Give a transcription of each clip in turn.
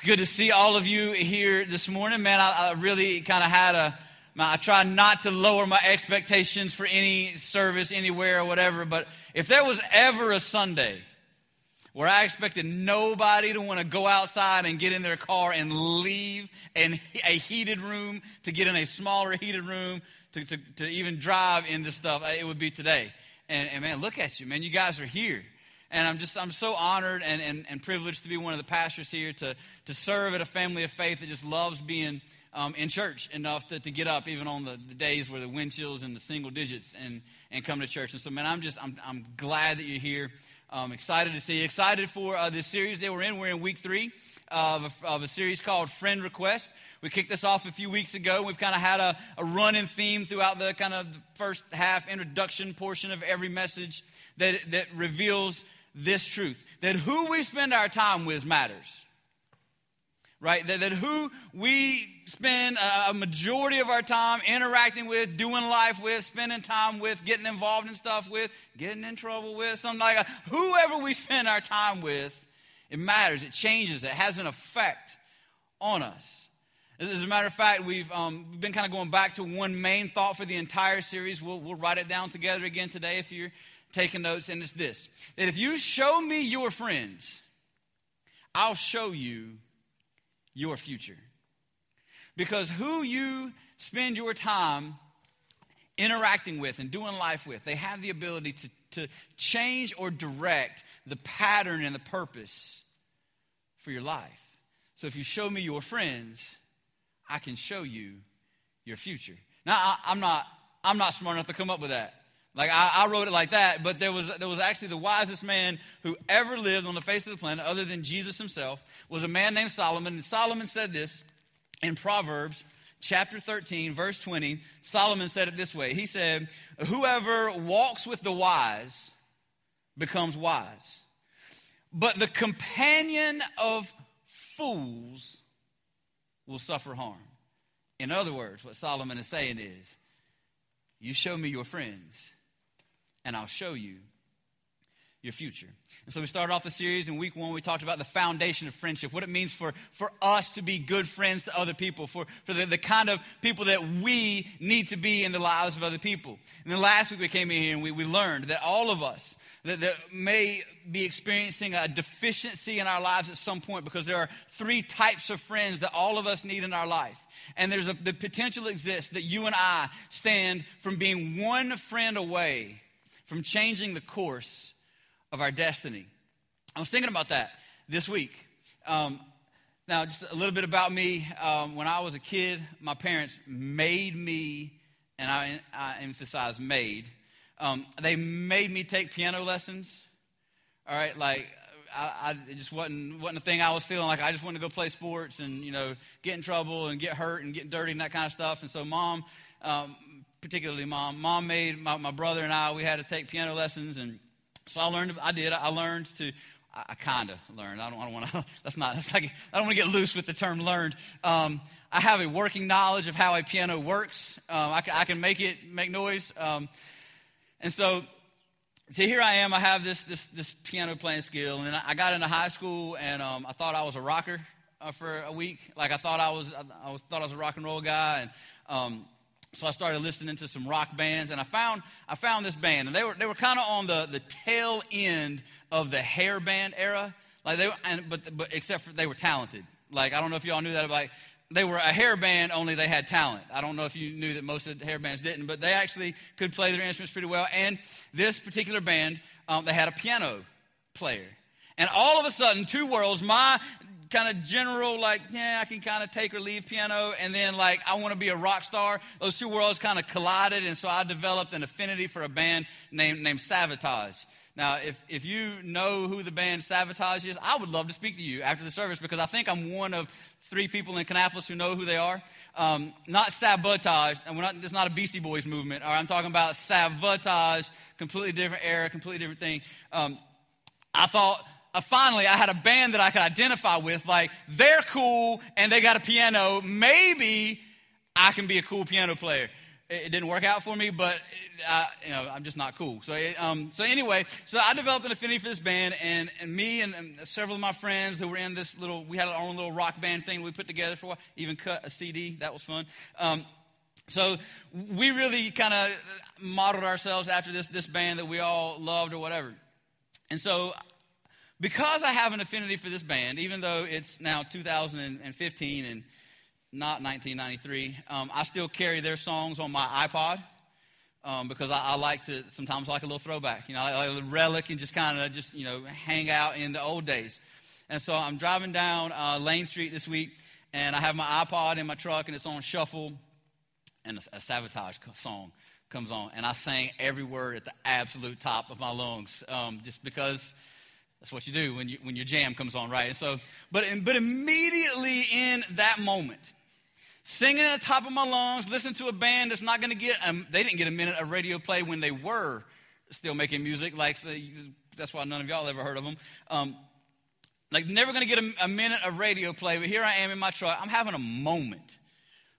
It's good to see all of you here this morning. Man, I, I really kind of had a, I try not to lower my expectations for any service anywhere or whatever, but if there was ever a Sunday where I expected nobody to want to go outside and get in their car and leave in a heated room to get in a smaller heated room to, to, to even drive in this stuff, it would be today. And, and man, look at you, man. You guys are here. And I'm just, I'm so honored and, and, and privileged to be one of the pastors here to, to serve at a family of faith that just loves being um, in church enough to, to get up even on the, the days where the wind chills in the single digits and, and come to church. And so, man, I'm just, I'm, I'm glad that you're here. I'm excited to see you. Excited for uh, this series that we're in. We're in week three of a, of a series called Friend Request. We kicked this off a few weeks ago. We've kind of had a, a running theme throughout the kind of first half introduction portion of every message that, that reveals this truth that who we spend our time with matters. Right? That, that who we spend a, a majority of our time interacting with, doing life with, spending time with, getting involved in stuff with, getting in trouble with, something like that. Whoever we spend our time with, it matters. It changes. It has an effect on us. As a matter of fact, we've um, been kind of going back to one main thought for the entire series. We'll, we'll write it down together again today if you're taking notes, and it's this that if you show me your friends, I'll show you your future. Because who you spend your time interacting with and doing life with, they have the ability to, to change or direct the pattern and the purpose for your life. So if you show me your friends, I can show you your future. Now, I, am not, I'm not smart enough to come up with that. Like I, I, wrote it like that, but there was there was actually the wisest man who ever lived on the face of the planet, other than Jesus himself, was a man named Solomon. And Solomon said this in Proverbs chapter 13, verse 20. Solomon said it this way. He said, Whoever walks with the wise becomes wise. But the companion of fools will suffer harm. In other words, what Solomon is saying is, you show me your friends and I'll show you your future. And so we started off the series in week one. We talked about the foundation of friendship, what it means for, for us to be good friends to other people, for, for the, the kind of people that we need to be in the lives of other people. And then last week we came in here and we, we learned that all of us that, that may be experiencing a deficiency in our lives at some point because there are three types of friends that all of us need in our life. And there's a, the potential exists that you and I stand from being one friend away from changing the course of our destiny. I was thinking about that this week. Um, now, just a little bit about me. Um, when I was a kid, my parents made me, and I, I emphasize made, um, they made me take piano lessons. All right, like I, I, it just wasn't wasn't a thing I was feeling like. I just wanted to go play sports and you know get in trouble and get hurt and get dirty and that kind of stuff. And so, mom um, particularly mom. Mom made my, my brother and I, we had to take piano lessons. And so I learned, I did, I learned to, I, I kind of learned. I don't, I don't want to, that's not, that's like, I don't want to get loose with the term learned. Um, I have a working knowledge of how a piano works. Um, I, can, I, can, make it make noise. Um, and so, so here I am. I have this, this, this piano playing skill. And I got into high school and um, I thought I was a rocker uh, for a week. Like I thought I was, I, I was, thought I was a rock and roll guy. And, um, so I started listening to some rock bands, and I found I found this band, and they were they were kind of on the the tail end of the hair band era, like they and but but except for they were talented. Like I don't know if y'all knew that, like they were a hair band, only they had talent. I don't know if you knew that most of the hair bands didn't, but they actually could play their instruments pretty well. And this particular band, um, they had a piano player. And all of a sudden, two worlds, my kind of general, like, yeah, I can kind of take or leave piano, and then like, I want to be a rock star. Those two worlds kind of collided, and so I developed an affinity for a band named, named Savatage. Now, if, if you know who the band Savatage is, I would love to speak to you after the service because I think I'm one of three people in Kannapolis who know who they are. Um, not sabotage, and we're not, it's not a Beastie Boys movement. All right, I'm talking about Savatage, completely different era, completely different thing. Um, I thought uh, finally I had a band that I could identify with. Like, they're cool and they got a piano. Maybe I can be a cool piano player. it didn't work out for me, but I, you know, I'm just not cool. So, um, so anyway, so I developed an affinity for this band, and, and me and, and, several of my friends who were in this little, we had our own little rock band thing we put together for a while, even cut a CD. That was fun. Um, so we really kind of modeled ourselves after this, this band that we all loved or whatever. And so because I have an affinity for this band, even though it's now 2015 and not 1993. Um, I still carry their songs on my iPod um, because I, I, like to sometimes like a little throwback, you know, like, a relic and just kind of just you know hang out in the old days. And so I'm driving down uh, Lane Street this week, and I have my iPod in my truck, and it's on shuffle, and a, a Savatage song comes on, and I sang every word at the absolute top of my lungs, um, just because that's what you do when, you, when your jam comes on, right? And so, but, but immediately in that moment, singing at the top of my lungs, listening to a band that's not going to get, um, they didn't get a minute of radio play when they were still making music. Like, that's why none of y'all ever heard of them. Um, like, never going to get a, a minute of radio play, but here I am in my truck. I'm having a moment,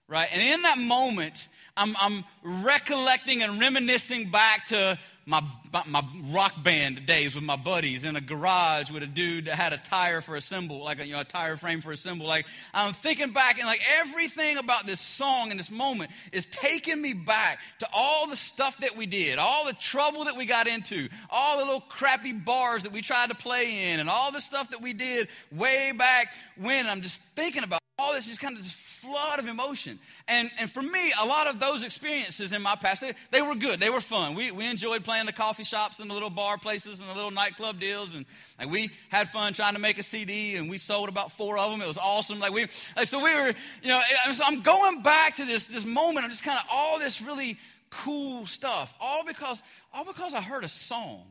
right? And in that moment, I'm, I'm recollecting and reminiscing back to my, my rock band days with my buddies in a garage with a dude that had a tire for a cymbal, like a, you know, a tire frame for a cymbal. Like, I'm thinking back and like everything about this song and this moment is taking me back to all the stuff that we did, all the trouble that we got into, all the little crappy bars that we tried to play in, and all the stuff that we did way back when. I'm just thinking about all this just kind of this flood of emotion. And, and for me, a lot of those experiences in my past, they, they were good. They were fun. We, we enjoyed playing the coffee shops and the little bar places and the little nightclub deals. And like, we had fun trying to make a CD and we sold about four of them. It was awesome. Like we, like, so we were, you know, so I'm going back to this, this moment of just kind of all this really cool stuff. All because, all because I heard a song.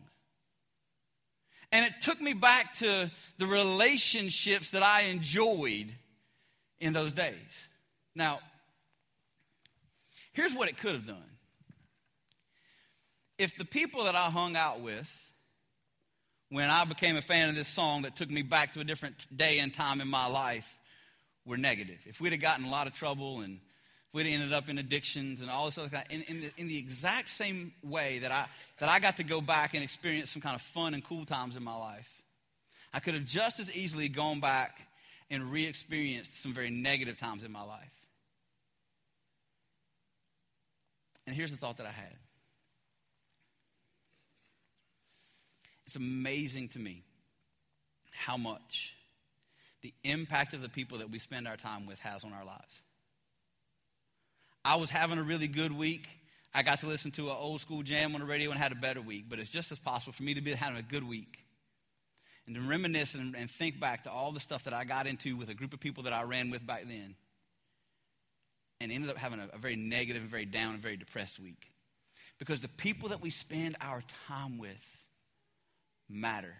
And it took me back to the relationships that I enjoyed in those days. Now, here's what it could have done. If the people that I hung out with, when I became a fan of this song that took me back to a different day and time in my life, were negative, if we'd have gotten a lot of trouble and we'd have ended up in addictions and all this other kind, in, in, the, in the exact same way that I, that I got to go back and experience some kind of fun and cool times in my life, I could have just as easily gone back and re experienced some very negative times in my life. And here's the thought that I had it's amazing to me how much the impact of the people that we spend our time with has on our lives. I was having a really good week. I got to listen to an old school jam on the radio and had a better week, but it's just as possible for me to be having a good week and to reminisce and, and think back to all the stuff that I got into with a group of people that I ran with back then and ended up having a, a very negative and very down and very depressed week. Because the people that we spend our time with matter.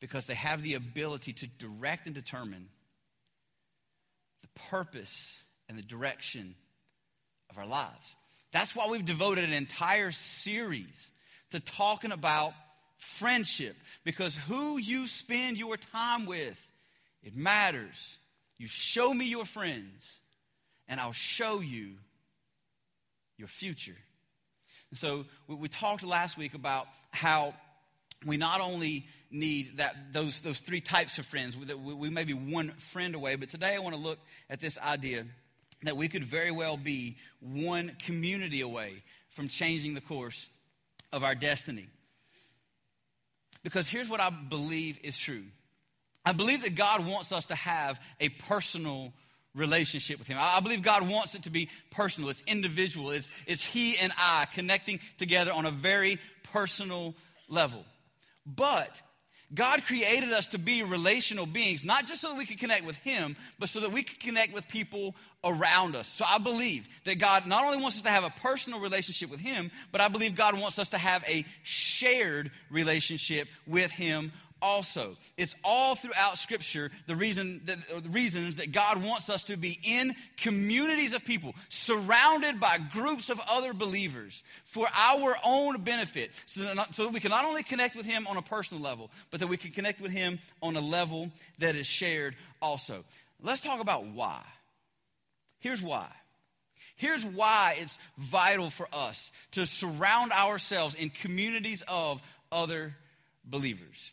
Because they have the ability to direct and determine the purpose and the direction of our lives. That's why we've devoted an entire series to talking about friendship because who you spend your time with, it matters. You show me your friends, and I'll show you your future. And so we, we talked last week about how we not only need that those those three types of friends we, we may be one friend away but today i want to look at this idea that we could very well be one community away from changing the course of our destiny because here's what I believe is true I believe that God wants us to have a personal relationship with Him. I believe God wants it to be personal, it's individual, it's, it's He and I connecting together on a very personal level. But God created us to be relational beings, not just so that we could connect with Him, but so that we could connect with people around us. So I believe that God not only wants us to have a personal relationship with Him, but I believe God wants us to have a shared relationship with Him also. It's all throughout Scripture the reason that the reasons that God wants us to be in communities of people, surrounded by groups of other believers for our own benefit, so that, not, so that we can not only connect with Him on a personal level, but that we can connect with Him on a level that is shared also. Let's talk about why. Here's why. Here's why it's vital for us to surround ourselves in communities of other believers.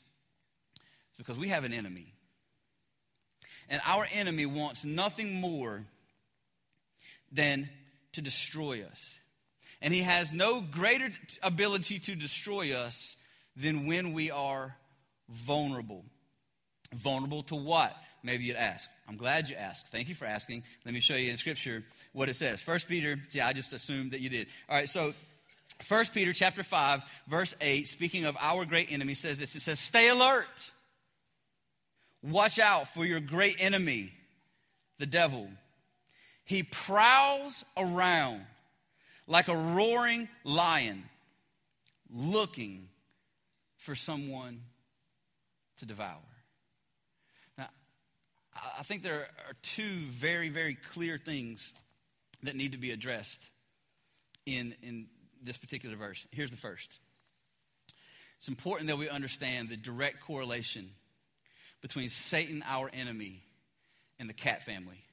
It's because we have an enemy. And our enemy wants nothing more than to destroy us. And he has no greater ability to destroy us than when we are vulnerable. Vulnerable to what? Maybe you'd ask. I'm glad you asked. Thank you for asking. Let me show you in Scripture what it says. First Peter, see, I just assumed that you did. All right, so First Peter chapter 5, verse 8, speaking of our great enemy, says this. It says, Stay alert. Watch out for your great enemy, the devil. He prowls around like a roaring lion, looking for someone to devour. Now, I think there are two very, very clear things that need to be addressed in, in this particular verse. Here's the first it's important that we understand the direct correlation between Satan, our enemy, and the cat family.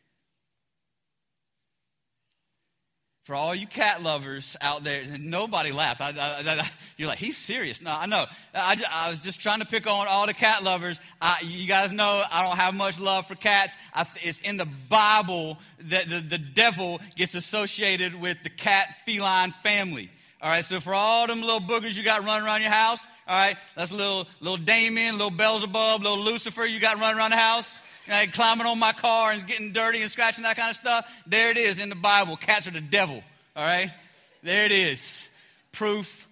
For all you cat lovers out there, nobody laughed. I, I, I, you're like, he's serious. No, I know. I, was just trying to pick on all the cat lovers. you guys know I don't have much love for cats. it's in the Bible that the, the devil gets associated with the cat feline family. All right, so for all them little boogers you got running around your house, all right, that's a little little Damien, little Beelzebub, little Lucifer you got running around the house, climbing on my car and getting dirty and scratching that kind of stuff. There it is in the Bible. Cats are the devil. All right, there it is. Proof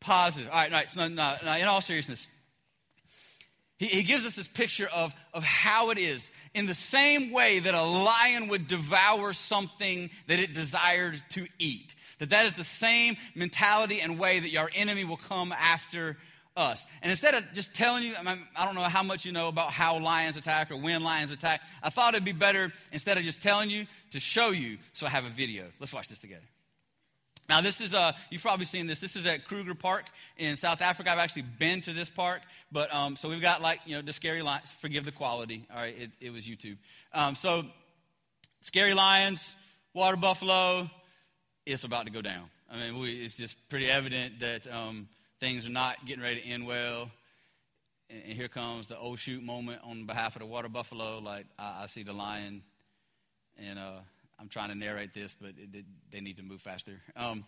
positive. All right, all right. So, no, no, in all seriousness, he, he gives us this picture of, of how it is. In the same way that a lion would devour something that it desired to eat. That that is the same mentality and way that your enemy will come after us. And instead of just telling you, I, I don't know how much you know about how lions attack or when lions attack, I thought it'd be better instead of just telling you to show you. So I have a video. Let's watch this together. Now, this is, uh, you've probably seen this. This is at Kruger Park in South Africa. I've actually been to this park. But, um, so we've got like, you know, the scary lions. Forgive the quality. All right, it, it was YouTube. Um, so, scary lions, water buffalo, it's about to go down. I mean, we, it's just pretty evident that um, things are not getting ready to end well. And, and, here comes the oh shoot moment on behalf of the water buffalo. Like, I, I see the lion, and uh, I'm trying to narrate this, but it, it, they need to move faster. Um,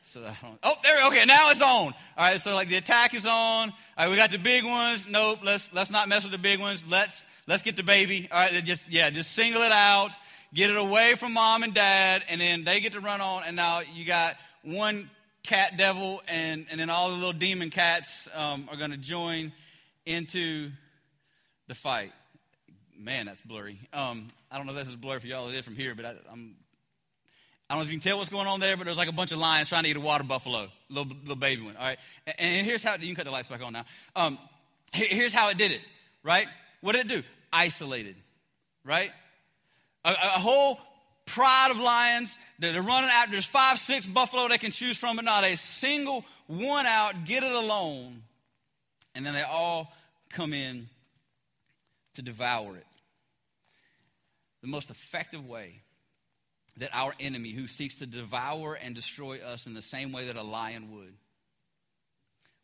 so I don't, oh, there. Okay, now it's on. All right, so like the attack is on. All right, we got the big ones. Nope, let's let's not mess with the big ones. Let's let's get the baby. All right, just yeah, just single it out get it away from mom and dad, and then they get to run on, and now you got one cat devil, and, and then all the little demon cats um, are going to join into the fight. Man, that's blurry. Um, I don't know if this is blurry for y'all. It is from here, but I, I'm. I don't know if you can tell what's going on there, but there's like a bunch of lions trying to eat a water buffalo, little little baby one. All right, and, and here's how you can cut the lights back on now. Um, here, here's how it did it. Right? What did it do? Isolated. Right? A, a whole pride of lions. They're, they're running out. There's five, six buffalo they can choose from, but not a single one out. Get it alone. And then they all come in to devour it. The most effective way that our enemy, who seeks to devour and destroy us in the same way that a lion would,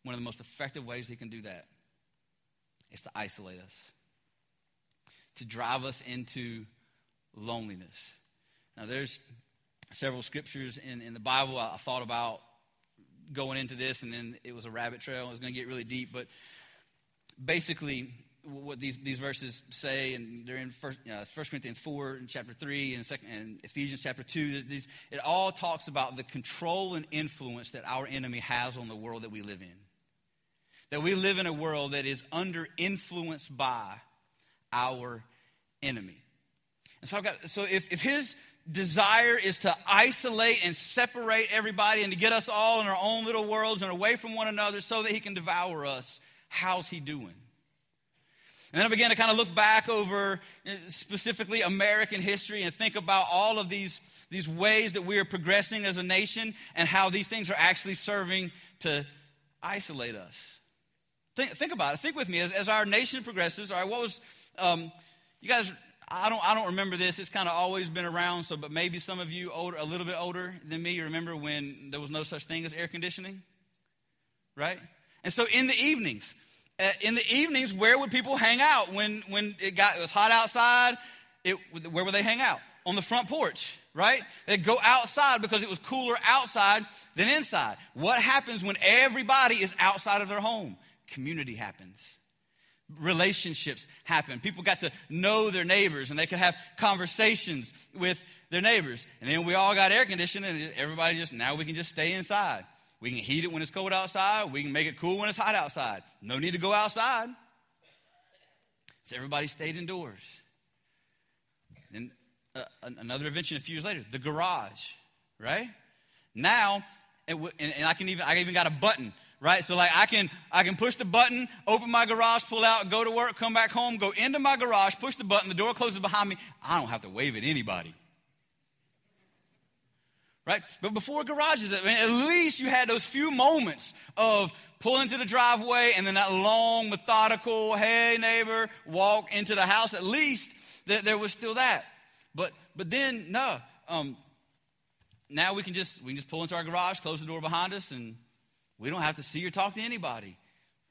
one of the most effective ways he can do that is to isolate us, to drive us into loneliness. Now, there's several scriptures in, in the Bible I, thought about going into this, and then it was a rabbit trail. It was going to get really deep, but basically, what these, these verses say, and they're in First, uh, First Corinthians 4 and chapter 3 and, second, and Ephesians chapter 2. These, it all talks about the control and influence that our enemy has on the world that we live in. That we live in a world that is under influenced by our enemy. And so I've got, so if, if his desire is to isolate and separate everybody and to get us all in our own little worlds and away from one another so that he can devour us, how's he doing? And then I began to kind of look back over uh, specifically American history and think about all of these, these ways that we are progressing as a nation and how these things are actually serving to isolate us. Think, think about it. Think with me. As, as our nation progresses, all right, what was, um, you guys I don't, I don't remember this. It's kind of always been around. So, but maybe some of you older, a little bit older than me, remember when there was no such thing as air conditioning, right? And so, in the evenings, uh, in the evenings, where would people hang out when when it got it was hot outside? It, where would they hang out? On the front porch, right? They'd go outside because it was cooler outside than inside. What happens when everybody is outside of their home? Community happens relationships happen. People got to know their neighbors and they could have conversations with their neighbors. And then we all got air conditioning and everybody just, now we can just stay inside. We can heat it when it's cold outside. We can make it cool when it's hot outside. No need to go outside. So everybody stayed indoors. And uh, another invention a few years later, the garage, right? Now, and, and I can even, I even got a button right? So like I can I can push the button, open my garage, pull out, go to work, come back home, go into my garage, push the button, the door closes behind me. I don't have to wave at anybody. Right? But before garages, I mean, at least you had those few moments of pull into the driveway and then that long, methodical, hey neighbor, walk into the house. At least there, there was still that. But but then no. Um, now we can just we can just pull into our garage, close the door behind us, and we don't have to see or talk to anybody.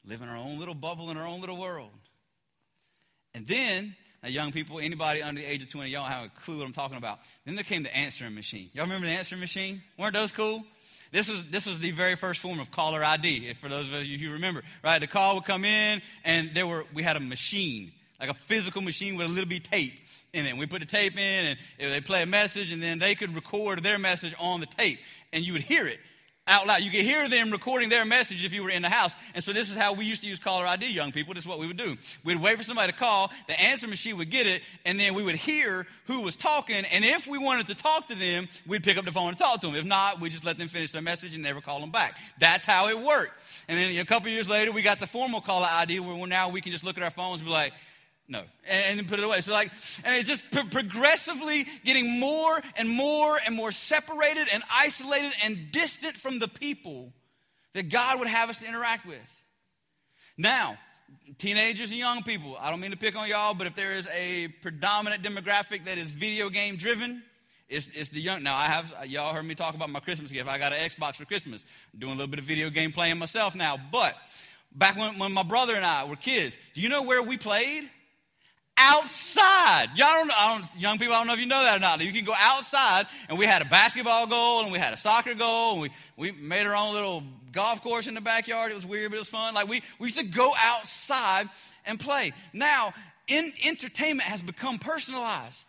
Live in our own little bubble in our own little world. And then, now young people, anybody under the age of 20, y'all have a clue what I'm talking about. Then there came the answering machine. Y'all remember the answering machine? Weren't those cool? This was, this was the very first form of caller ID, for those of you who remember, right? The call would come in, and there were, we had a machine, like a physical machine with a little bit of tape in it. And we put the tape in, and they play a message, and then they could record their message on the tape, and you would hear it out loud. You could hear them recording their message if you were in the house. And so this is how we used to use caller ID, young people. This is what we would do. We'd wait for somebody to call, the answer machine would get it, and then we would hear who was talking. And if we wanted to talk to them, we'd pick up the phone and talk to them. If not, we just let them finish their message and never call them back. That's how it worked. And then a couple years later, we got the formal caller ID where now we can just look at our phones and be like, no, and, put it away. So, like, and it just pro- progressively getting more and more and more separated and isolated and distant from the people that God would have us to interact with. Now, teenagers and young people, I don't mean to pick on y'all, but if there is a predominant demographic that is video game driven, it's, it's the young. Now, I have, y'all heard me talk about my Christmas gift. I got an Xbox for Christmas. I'm doing a little bit of video game playing myself now. But back when, when my brother and I were kids, do you know where we played? Outside. Y'all don't, I don't, young people, I don't know if you know that or not. You can go outside, and we had a basketball goal, and we had a soccer goal, and we, we made our own little golf course in the backyard. It was weird, but it was fun. Like we, we used to go outside and play. Now, in, entertainment has become personalized.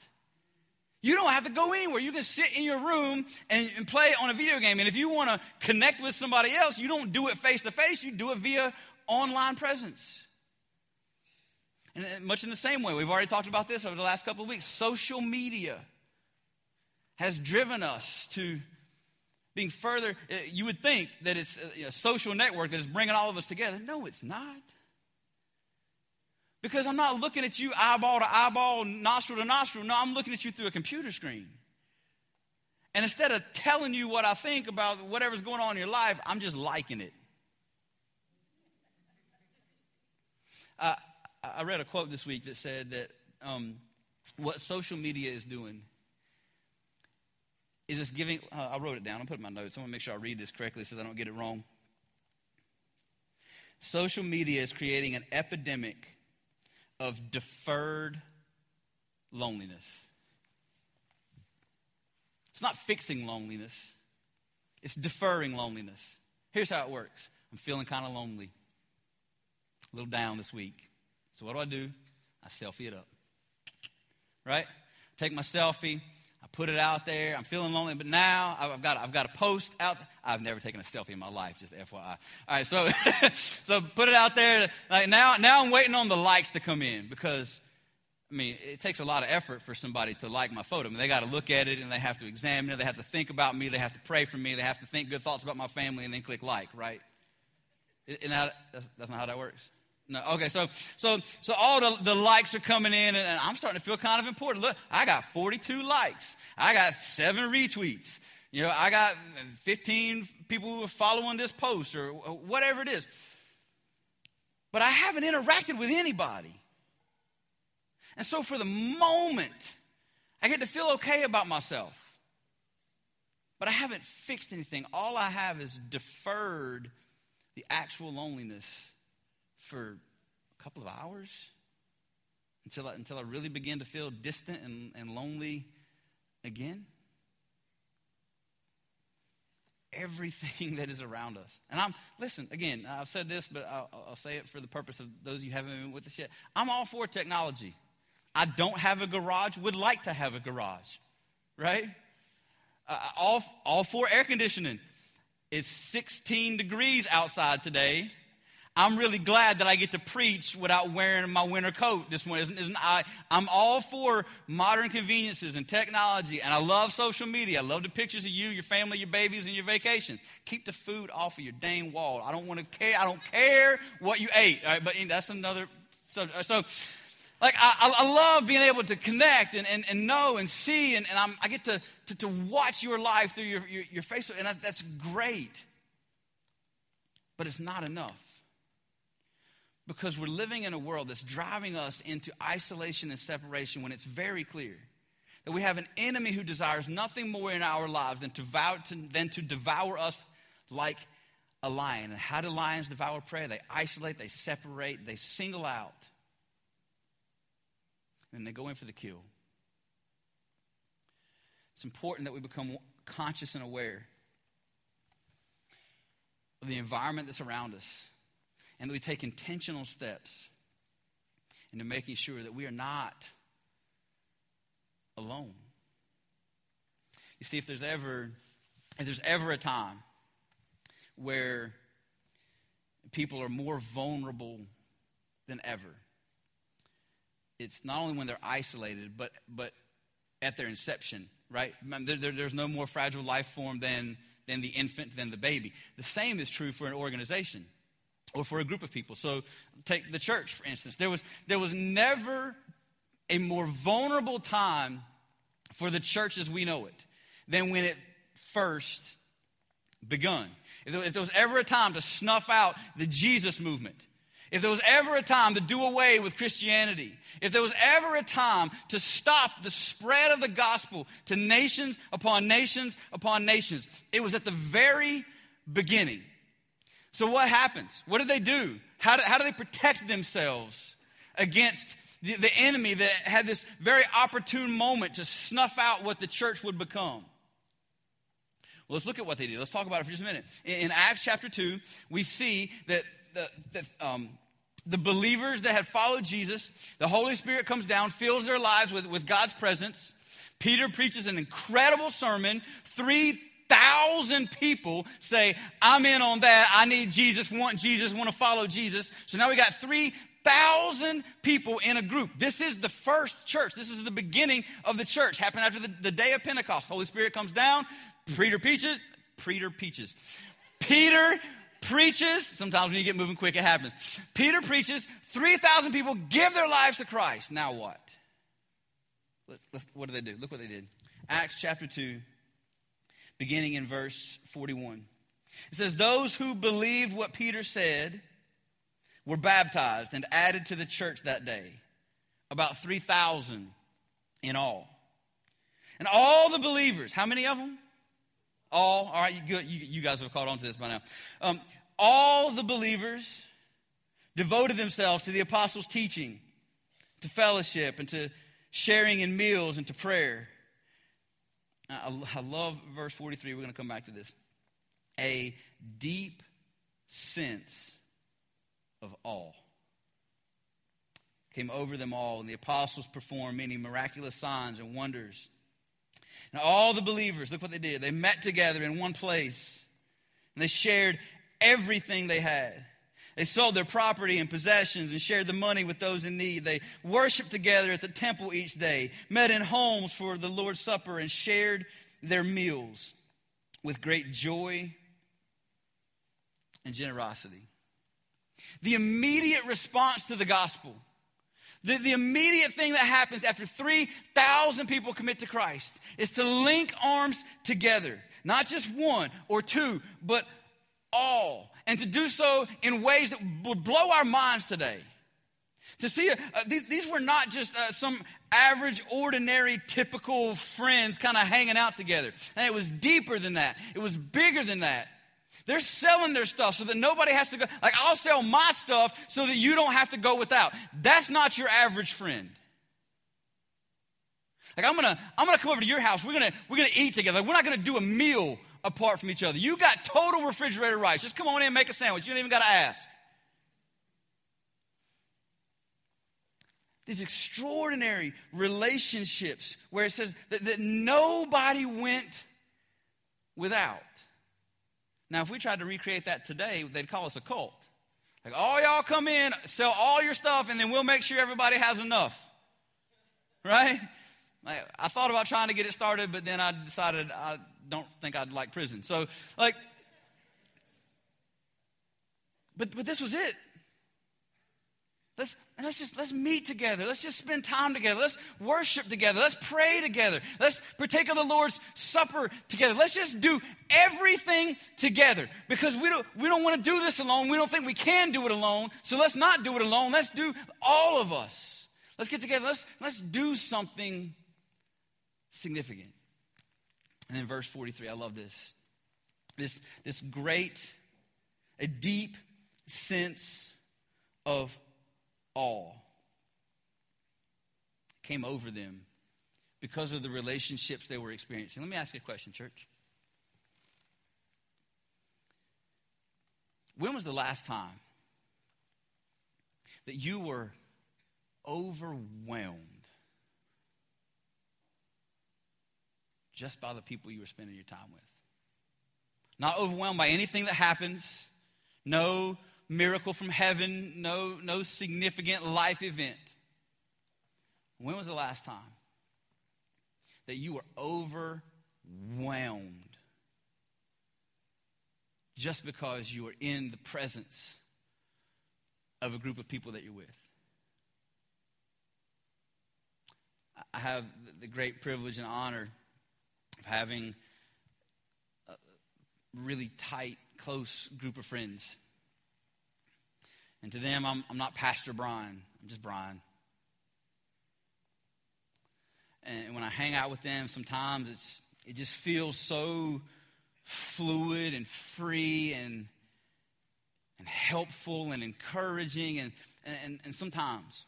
You don't have to go anywhere. You can sit in your room and, and play on a video game. And if you want to connect with somebody else, you don't do it face to face, you do it via online presence. And much in the same way, we've already talked about this over the last couple of weeks. Social media has driven us to being further. Uh, you would think that it's a social network that is bringing all of us together. No, it's not. Because I'm not looking at you eyeball to eyeball, nostril to nostril. No, I'm looking at you through a computer screen. And instead of telling you what I think about whatever's going on in your life, I'm just liking it. Uh, I read a quote this week that said that um, what social media is doing is it's giving, uh, I wrote it down, I'll put in my notes. I want to make sure I read this correctly so I don't get it wrong. Social media is creating an epidemic of deferred loneliness. It's not fixing loneliness, it's deferring loneliness. Here's how it works I'm feeling kind of lonely, a little down this week. So what do I do? I selfie it up. Right? Take my selfie. I put it out there. I'm feeling lonely, but now I've got I've got a post out. I've never taken a selfie in my life, just FYI. All right, so so put it out there. Like now now I'm waiting on the likes to come in because I mean it takes a lot of effort for somebody to like my photo. I mean they got to look at it and they have to examine it. They have to think about me. They have to pray for me. They have to think good thoughts about my family and then click like. Right? Isn't that, that's, that's not how that works. No, okay, so so so all the, the likes are coming in, and I'm starting to feel kind of important. Look, I got 42 likes. I got seven retweets. You know, I got 15 people who are following this post or whatever it is. But I haven't interacted with anybody. And so for the moment, I get to feel okay about myself. But I haven't fixed anything. All I have is deferred the actual loneliness for a couple of hours until I, until I really begin to feel distant and, and lonely again. Everything that is around us. And I'm, listen, again, I've said this, but I'll, I'll say it for the purpose of those you haven't been with us yet. I'm all for technology. I don't have a garage, would like to have a garage, right? Uh, all, all for air conditioning. It's 16 degrees outside today. I'm really glad that I get to preach without wearing my winter coat this morning. Isn't, isn't I, I'm all for modern conveniences and technology, and I love social media. I love the pictures of you, your family, your babies, and your vacations. Keep the food off of your dang wall. I don't want to care. I don't care what you ate. but that's another subject. So like, I, I love being able to connect and, and, and know and see, and, and I'm, i get to, to, to, watch your life through your, your, your Facebook, and that, that's great. But it's not enough. Because we're living in a world that's driving us into isolation and separation when it's very clear that we have an enemy who desires nothing more in our lives than to, vow, to, than to devour us like a lion. And how do lions devour prey? They isolate, they separate, they single out and they go in for the kill. It's important that we become conscious and aware of the environment that's around us and that we take intentional steps into making sure that we are not alone. You see, if there's ever if there's ever a time where people are more vulnerable than ever, it's not only when they're isolated, but, but at their inception, right? There, there, there's no more fragile life form than, than the infant, than the baby. The same is true for an organization or for a group of people. So take the church, for instance. There was, there was never a more vulnerable time for the church as we know it than when it first begun. If there, if there was ever a time to snuff out the Jesus movement, if there was ever a time to do away with Christianity, if there was ever a time to stop the spread of the gospel to nations upon nations upon nations, it was at the very beginning. So, what happens? What did they do? How do, how do they protect themselves against the, the enemy that had this very opportune moment to snuff out what the church would become? Well, let's look at what they did. Let's talk about it for just a minute. In, in Acts chapter 2, we see that the, um, the believers that had followed Jesus, the Holy Spirit comes down, fills their lives with, with God's presence. Peter preaches an incredible sermon. 3,000 people say, I'm in on that. I need Jesus, want Jesus, want to follow Jesus. So now we got 3,000 people in a group. This is the first church. This is the beginning of the church. Happened after the, the day of Pentecost. Holy Spirit comes down. Peter preaches. Peter preaches. Peter preaches. Sometimes when you get moving quick, it happens. Peter preaches. 3,000 people give their lives to Christ. Now what? Let's, let's, what do they do? Look what they did. Acts chapter 2, beginning in verse 41. It says, Those who believed what Peter said were baptized and added to the church that day, about 3,000 in all. And all the believers, how many of them? All, all right, you, you, you guys have caught on to this by now. Um, all the believers devoted themselves to the apostles' teaching, to fellowship, and to sharing in meals and to prayer. I, love verse 43. We're going to come back to this. A deep sense of awe came over them all, and the apostles performed many miraculous signs and wonders. And all the believers, look what they did. They met together in one place and they shared everything they had. They sold their property and possessions and shared the money with those in need. They worshiped together at the temple each day, met in homes for the Lord's Supper, and shared their meals with great joy and generosity. The immediate response to the gospel the, the immediate thing that happens after 3,000 people commit to Christ is to link arms together. Not just one or two, but all. And to do so in ways that would blow our minds today. To see, uh, these, these were not just uh, some average, ordinary, typical friends kind of hanging out together. And it was deeper than that, it was bigger than that. They're selling their stuff so that nobody has to go. Like, I'll sell my stuff so that you don't have to go without. That's not your average friend. Like, I'm gonna, I'm gonna come over to your house. We're gonna, we're gonna eat together. Like, we're not gonna do a meal apart from each other. You got total refrigerator rights. Just come on in and make a sandwich. You don't even gotta ask. These extraordinary relationships where it says that, that nobody went without. Now, if we tried to recreate that today, they'd call us a cult. Like, all y'all come in, sell all your stuff, and then we'll make sure everybody has enough. Right? Like, I thought about trying to get it started, but then I decided I don't think I'd like prison. So, like, but, but this was it. Let's, let's just let's meet together. Let's just spend time together. Let's worship together. Let's pray together. Let's partake of the Lord's Supper together. Let's just do everything together because we don't we don't want to do this alone. We don't think we can do it alone. So let's not do it alone. Let's do all of us. Let's get together. Let's let's do something significant. And then verse 43, I love this. This this great a deep sense of awe came over them because of the relationships they were experiencing. Let me ask you a question, church. When was the last time that you were overwhelmed just by the people you were spending your time with? Not overwhelmed by anything that happens, no miracle from heaven, no, no significant life event. When was the last time that you were overwhelmed just because you were in the presence of a group of people that you're with? I have the great privilege and honor of having a really tight, close group of friends and to them, I'm, I'm not Pastor Brian, I'm just Brian. And when I hang out with them, sometimes it's, it just feels so fluid and free and, and helpful and encouraging. And, and, and sometimes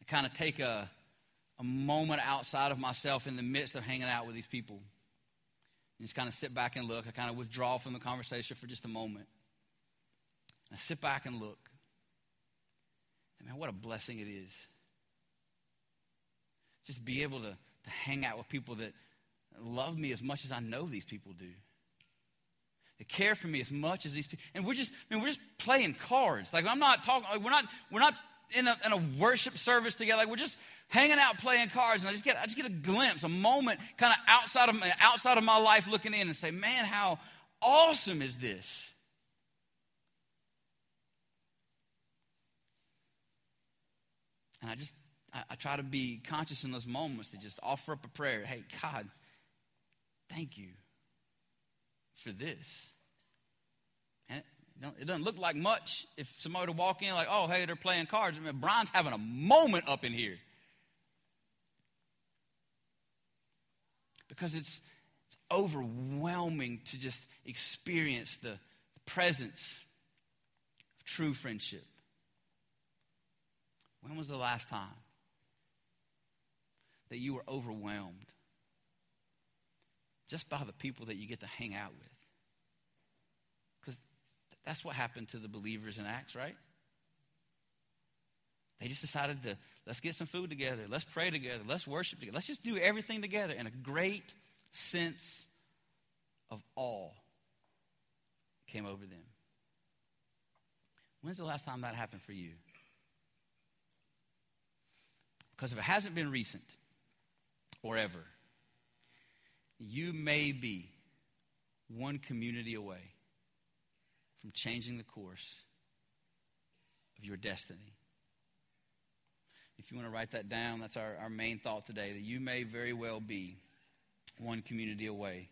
I kind of take a, a moment outside of myself in the midst of hanging out with these people. And just kind of sit back and look. I kind of withdraw from the conversation for just a moment. I sit back and look. And man, what a blessing it is. Just be able to, to hang out with people that love me as much as I know these people do. They care for me as much as these people. And we're just, I mean, we're just playing cards. Like I'm not talking, like, we're not, we're not in a, in a worship service together. Like we're just hanging out playing cards. And I just get, I just get a glimpse, a moment kind of outside of, outside of my life looking in and say, man, how awesome is this? And I just, I, I try to be conscious in those moments to just offer up a prayer. Hey, God, thank you for this. It doesn't look like much if somebody to walk in like, oh, hey, they're playing cards. I mean, Brian's having a moment up in here. Because it's, it's overwhelming to just experience the presence of true friendship. When was the last time that you were overwhelmed just by the people that you get to hang out with? Because that's what happened to the believers in Acts, right? They just decided to let's get some food together, let's pray together, let's worship together, let's just do everything together. And a great sense of awe came over them. When's the last time that happened for you? Because if it hasn't been recent or ever, you may be one community away from changing the course of your destiny. If you want to write that down, that's our, our main thought today that you may very well be one community away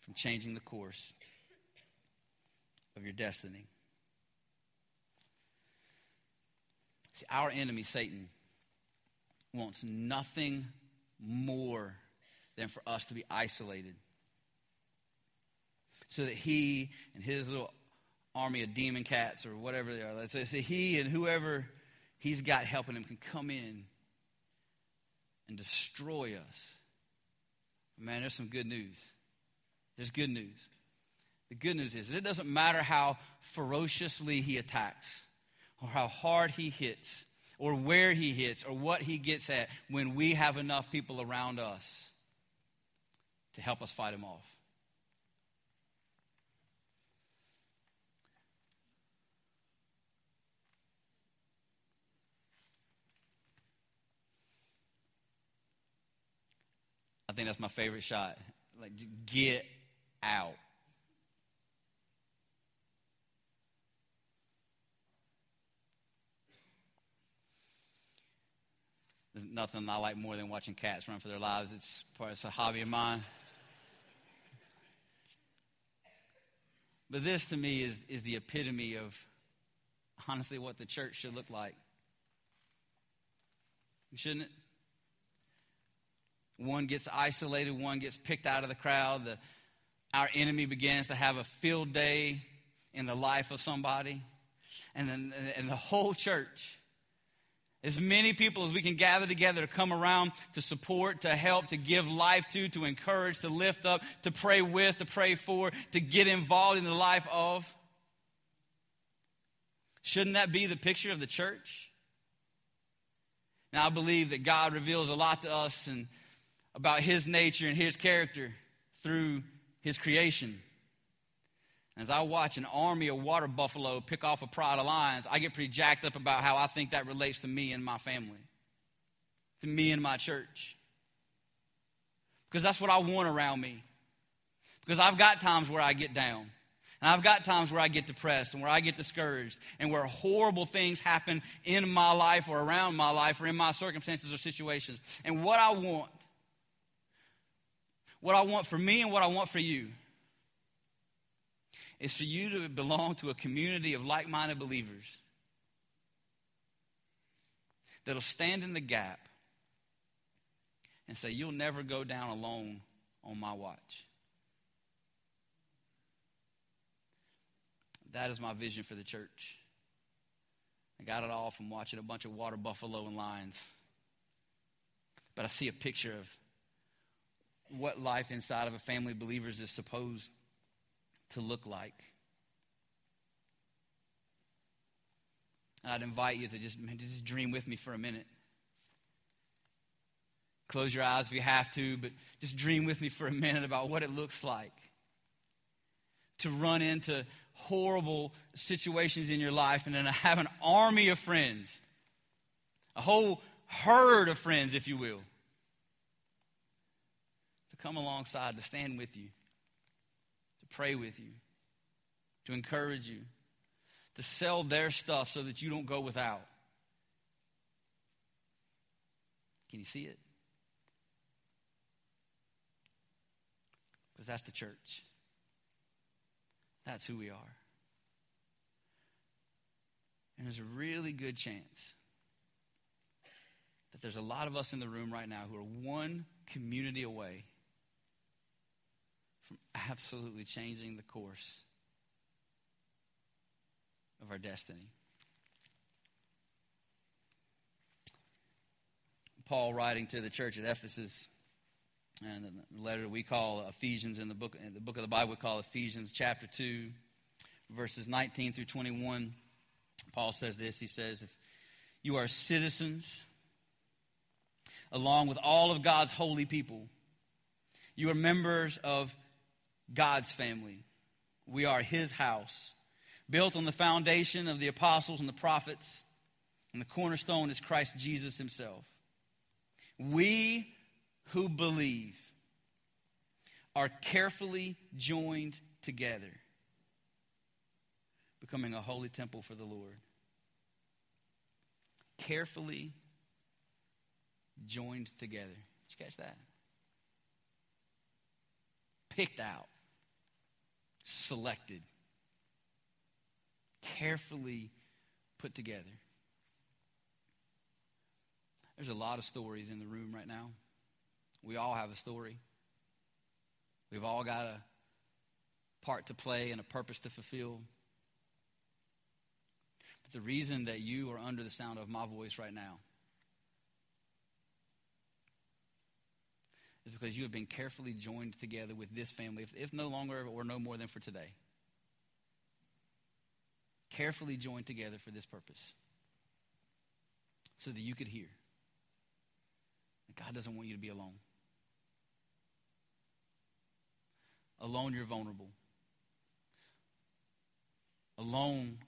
from changing the course of your destiny. See, our enemy, Satan, wants nothing more than for us to be isolated. So that he and his little army of demon cats or whatever they are, let's say he and whoever he's got helping him can come in and destroy us. Man, there's some good news. There's good news. The good news is that it doesn't matter how ferociously he attacks, or how hard he hits, or where he hits, or what he gets at, when we have enough people around us to help us fight him off. I think that's my favorite shot. Like, get out. There's nothing I like more than watching cats run for their lives. It's part it's a hobby of mine. But this to me is, is the epitome of honestly what the church should look like. Shouldn't it? One gets isolated, one gets picked out of the crowd. The, our enemy begins to have a field day in the life of somebody. And then and the whole church, as many people as we can gather together to come around to support, to help, to give life to, to encourage, to lift up, to pray with, to pray for, to get involved in the life of. Shouldn't that be the picture of the church? Now, I believe that God reveals a lot to us and about his nature and his character through his creation. As I watch an army of water buffalo pick off a pride of lions, I get pretty jacked up about how I think that relates to me and my family, to me and my church. Because that's what I want around me. Because I've got times where I get down. And I've got times where I get depressed and where I get discouraged and where horrible things happen in my life or around my life or in my circumstances or situations. And what I want what I want for me and what I want for you is for you to belong to a community of like minded believers that'll stand in the gap and say, You'll never go down alone on my watch. That is my vision for the church. I got it all from watching a bunch of water buffalo and lions. But I see a picture of what life inside of a family of believers is supposed to look like. And I'd invite you to just, just dream with me for a minute. Close your eyes if you have to, but just dream with me for a minute about what it looks like to run into horrible situations in your life and then have an army of friends, a whole herd of friends, if you will, come alongside to stand with you, to pray with you, to encourage you, to sell their stuff so that you don't go without. Can you see it? Because that's the church. That's who we are. And there's a really good chance that there's a lot of us in the room right now who are one community away from absolutely changing the course of our destiny. Paul writing to the church at Ephesus, and the letter we call Ephesians in the book, in the book of the Bible we call Ephesians chapter 2, verses 19 through 21. Paul says this He says, If you are citizens, along with all of God's holy people, you are members of God's family. We are his house, built on the foundation of the apostles and the prophets, and the cornerstone is Christ Jesus himself. We who believe are carefully joined together, becoming a holy temple for the Lord. Carefully joined together. Did you catch that? Picked out selected, carefully put together. There's a lot of stories in the room right now. We all have a story. We've all got a part to play and a purpose to fulfill. But the reason that you are under the sound of my voice right now is because you have been carefully joined together with this family, if, if no longer or no more than for today. Carefully joined together for this purpose so that you could hear God doesn't want you to be alone. Alone, you're vulnerable. Alone,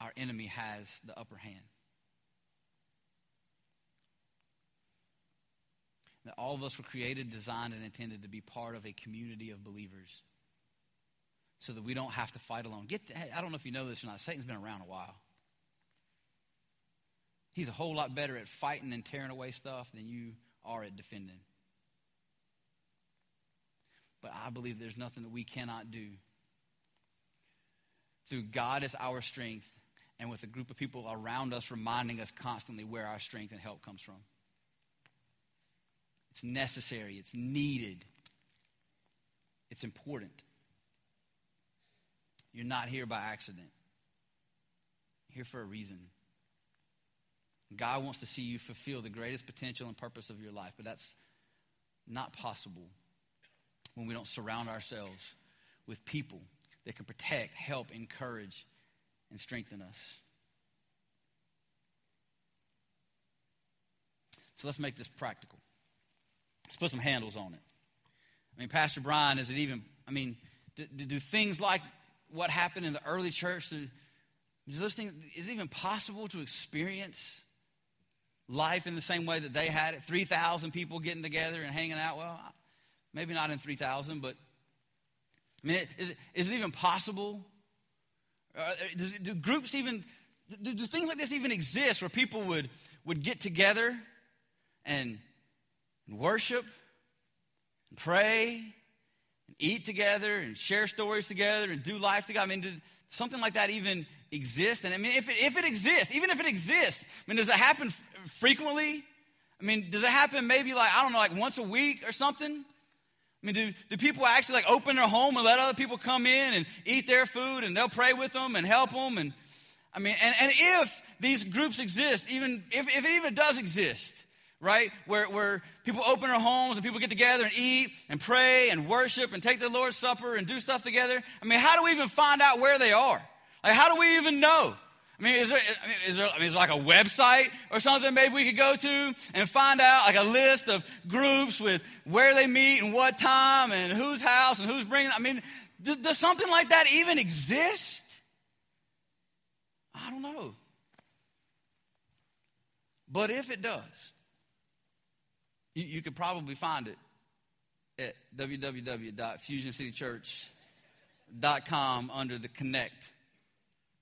our enemy has the upper hand. That all of us were created, designed, and intended to be part of a community of believers so that we don't have to fight alone. Get to, hey, I don't know if you know this or not. Satan's been around a while. He's a whole lot better at fighting and tearing away stuff than you are at defending. But I believe there's nothing that we cannot do through God as our strength and with a group of people around us reminding us constantly where our strength and help comes from. It's necessary, it's needed, it's important. You're not here by accident, You're here for a reason. God wants to see you fulfill the greatest potential and purpose of your life, but that's not possible when we don't surround ourselves with people that can protect, help, encourage, and strengthen us. So let's make this practical. Let's put some handles on it. I mean, Pastor Brian, is it even, I mean, do, do things like what happened in the early church, do, do those things, is it even possible to experience life in the same way that they had it? 3,000 people getting together and hanging out? Well, maybe not in 3,000, but I mean, is, is it even possible? Uh, do, do, groups even, do, do things like this even exist where people would, would get together and, and worship and pray and eat together and share stories together and do life together? I mean, did something like that even exist? And I mean, if it, if it exists, even if it exists, I mean, does it happen f- frequently? I mean, does it happen maybe like, I don't know, like once a week or something? I mean, do, do people actually like open their home and let other people come in and eat their food and they'll pray with them and help them? And I mean, and, and if these groups exist, even if, if it even does exist, right? Where, where people open their homes and people get together and eat and pray and worship and take the Lord's Supper and do stuff together. I mean, how do we even find out where they are? Like, how do we even know? I mean, is there, I mean, is there, I mean, is there like a website or something maybe we could go to and find out like a list of groups with where they meet and what time and whose house and who's bringing? I mean, does, does something like that even exist? I don't know. But if it does, you, you could probably find it at www.fusioncitychurch.com under the Connect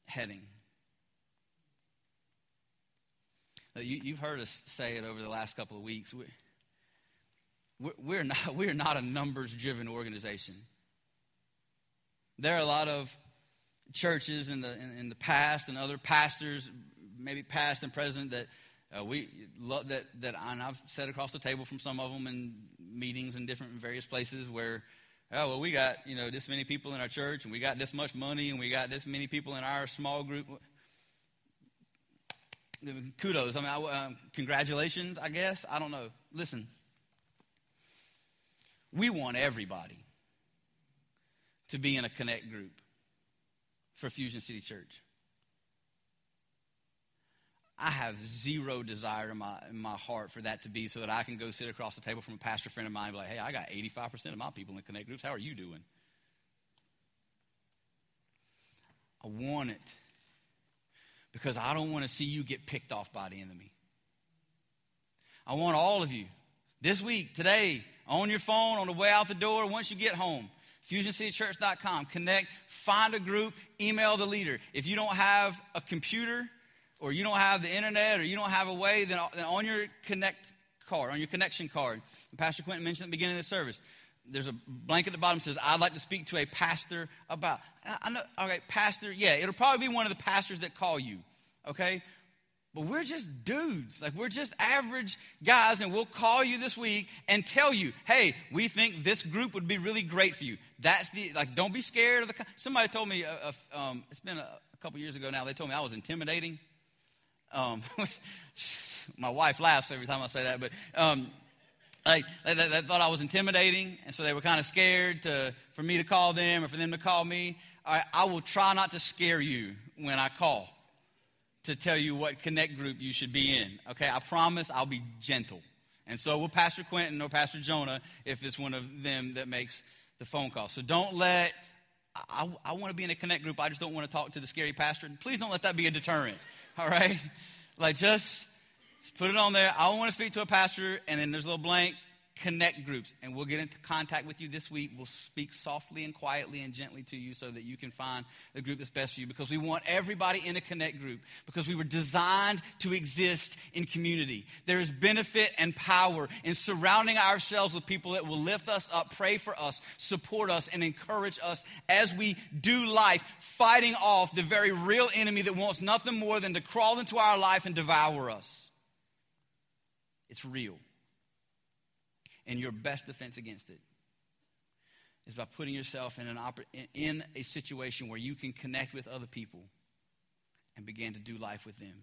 heading. You, have heard us say it over the last couple of weeks. We're, we're, not, we're not a numbers driven organization. There are a lot of churches in the, in, in, the past and other pastors, maybe past and present, that uh, we love that, that and I've sat across the table from some of them in meetings in different various places where, oh, well, we got, you know, this many people in our church and we got this much money and we got this many people in our small group kudos. I mean, I, um, congratulations, I guess. I don't know. Listen, we want everybody to be in a connect group for Fusion City Church. I have zero desire in my, in my heart for that to be so that I can go sit across the table from a pastor friend of mine and be like, hey, I got 85% of my people in connect groups. How are you doing? I want it because I don't want to see you get picked off by the enemy. I want all of you this week, today, on your phone, on the way out the door, once you get home, fusioncitychurch.com, connect, find a group, email the leader. If you don't have a computer or you don't have the internet or you don't have a way, then on your connect card, on your connection card, Pastor Quentin mentioned at the beginning of the service, there's a blank at the bottom says, I'd like to speak to a pastor about. I know, okay, pastor, yeah, it'll probably be one of the pastors that call you, okay? But we're just dudes. Like, we're just average guys, and we'll call you this week and tell you, hey, we think this group would be really great for you. That's the, like, don't be scared of the. Somebody told me, uh, uh, um, it's been a, a, couple years ago now, they told me I was intimidating. Um, my wife laughs every time I say that, but um, they, they, thought I was intimidating, and so they were kind of scared to, for me to call them or for them to call me. I will try not to scare you when I call to tell you what connect group you should be in. Okay, I promise I'll be gentle. And so will Pastor Quentin or Pastor Jonah if it's one of them that makes the phone call. So don't let, I, I want to be in a connect group. I just don't want to talk to the scary pastor. Please don't let that be a deterrent. All right? Like just, just put it on there. I want to speak to a pastor, and then there's a little blank connect groups. And we'll get into contact with you this week. We'll speak softly and quietly and gently to you so that you can find the group that's best for you because we want everybody in a connect group because we were designed to exist in community. There is benefit and power in surrounding ourselves with people that will lift us up, pray for us, support us, and encourage us as we do life, fighting off the very real enemy that wants nothing more than to crawl into our life and devour us. It's real. And your best defense against it is by putting yourself in, an in a situation where you can connect with other people and begin to do life with them.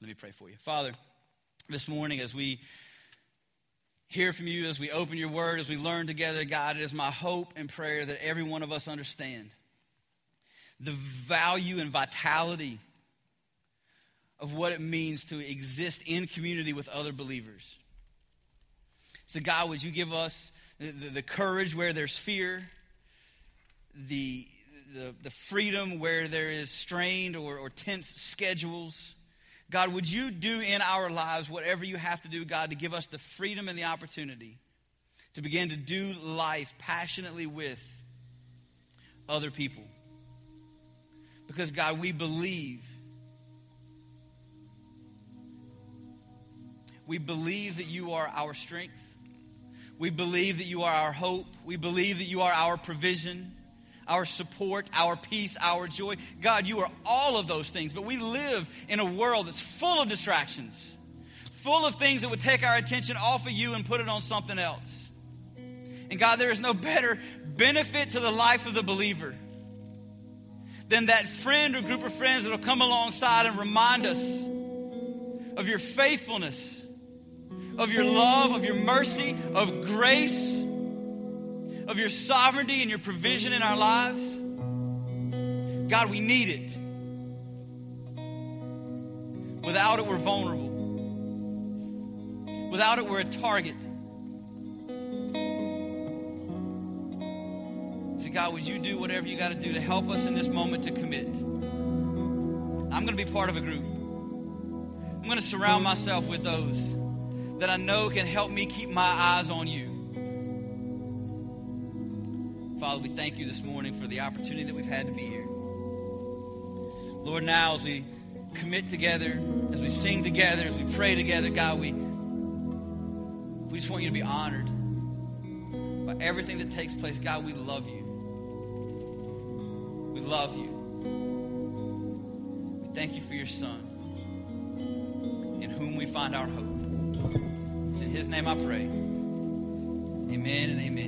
Let me pray for you. Father, this morning as we hear from you, as we open your word, as we learn together, God, it is my hope and prayer that every one of us understand the value and vitality of what it means to exist in community with other believers. So, God, would you give us the, the, courage where there's fear, the, the, the, freedom where there is strained or, or tense schedules? God, would you do in our lives whatever you have to do, God, to give us the freedom and the opportunity to begin to do life passionately with other people? Because, God, we believe. We believe that you are our strength. We believe that you are our hope. We believe that you are our provision, our support, our peace, our joy. God, you are all of those things. But we live in a world that's full of distractions, full of things that would take our attention off of you and put it on something else. And God, there is no better benefit to the life of the believer than that friend or group of friends that will come alongside and remind us of your faithfulness of your love, of your mercy, of grace, of your sovereignty and your provision in our lives. God, we need it. Without it, we're vulnerable. Without it, we're a target. So, God, would you do whatever you got to do to help us in this moment to commit? I'm going to be part of a group. I'm going to surround myself with those that I know can help me keep my eyes on you. Father, we thank you this morning for the opportunity that we've had to be here. Lord, now as we commit together, as we sing together, as we pray together, God, we, we just want you to be honored by everything that takes place. God, we love you. We love you. We thank you for your Son, in whom we find our hope. His name I pray. Amen and amen.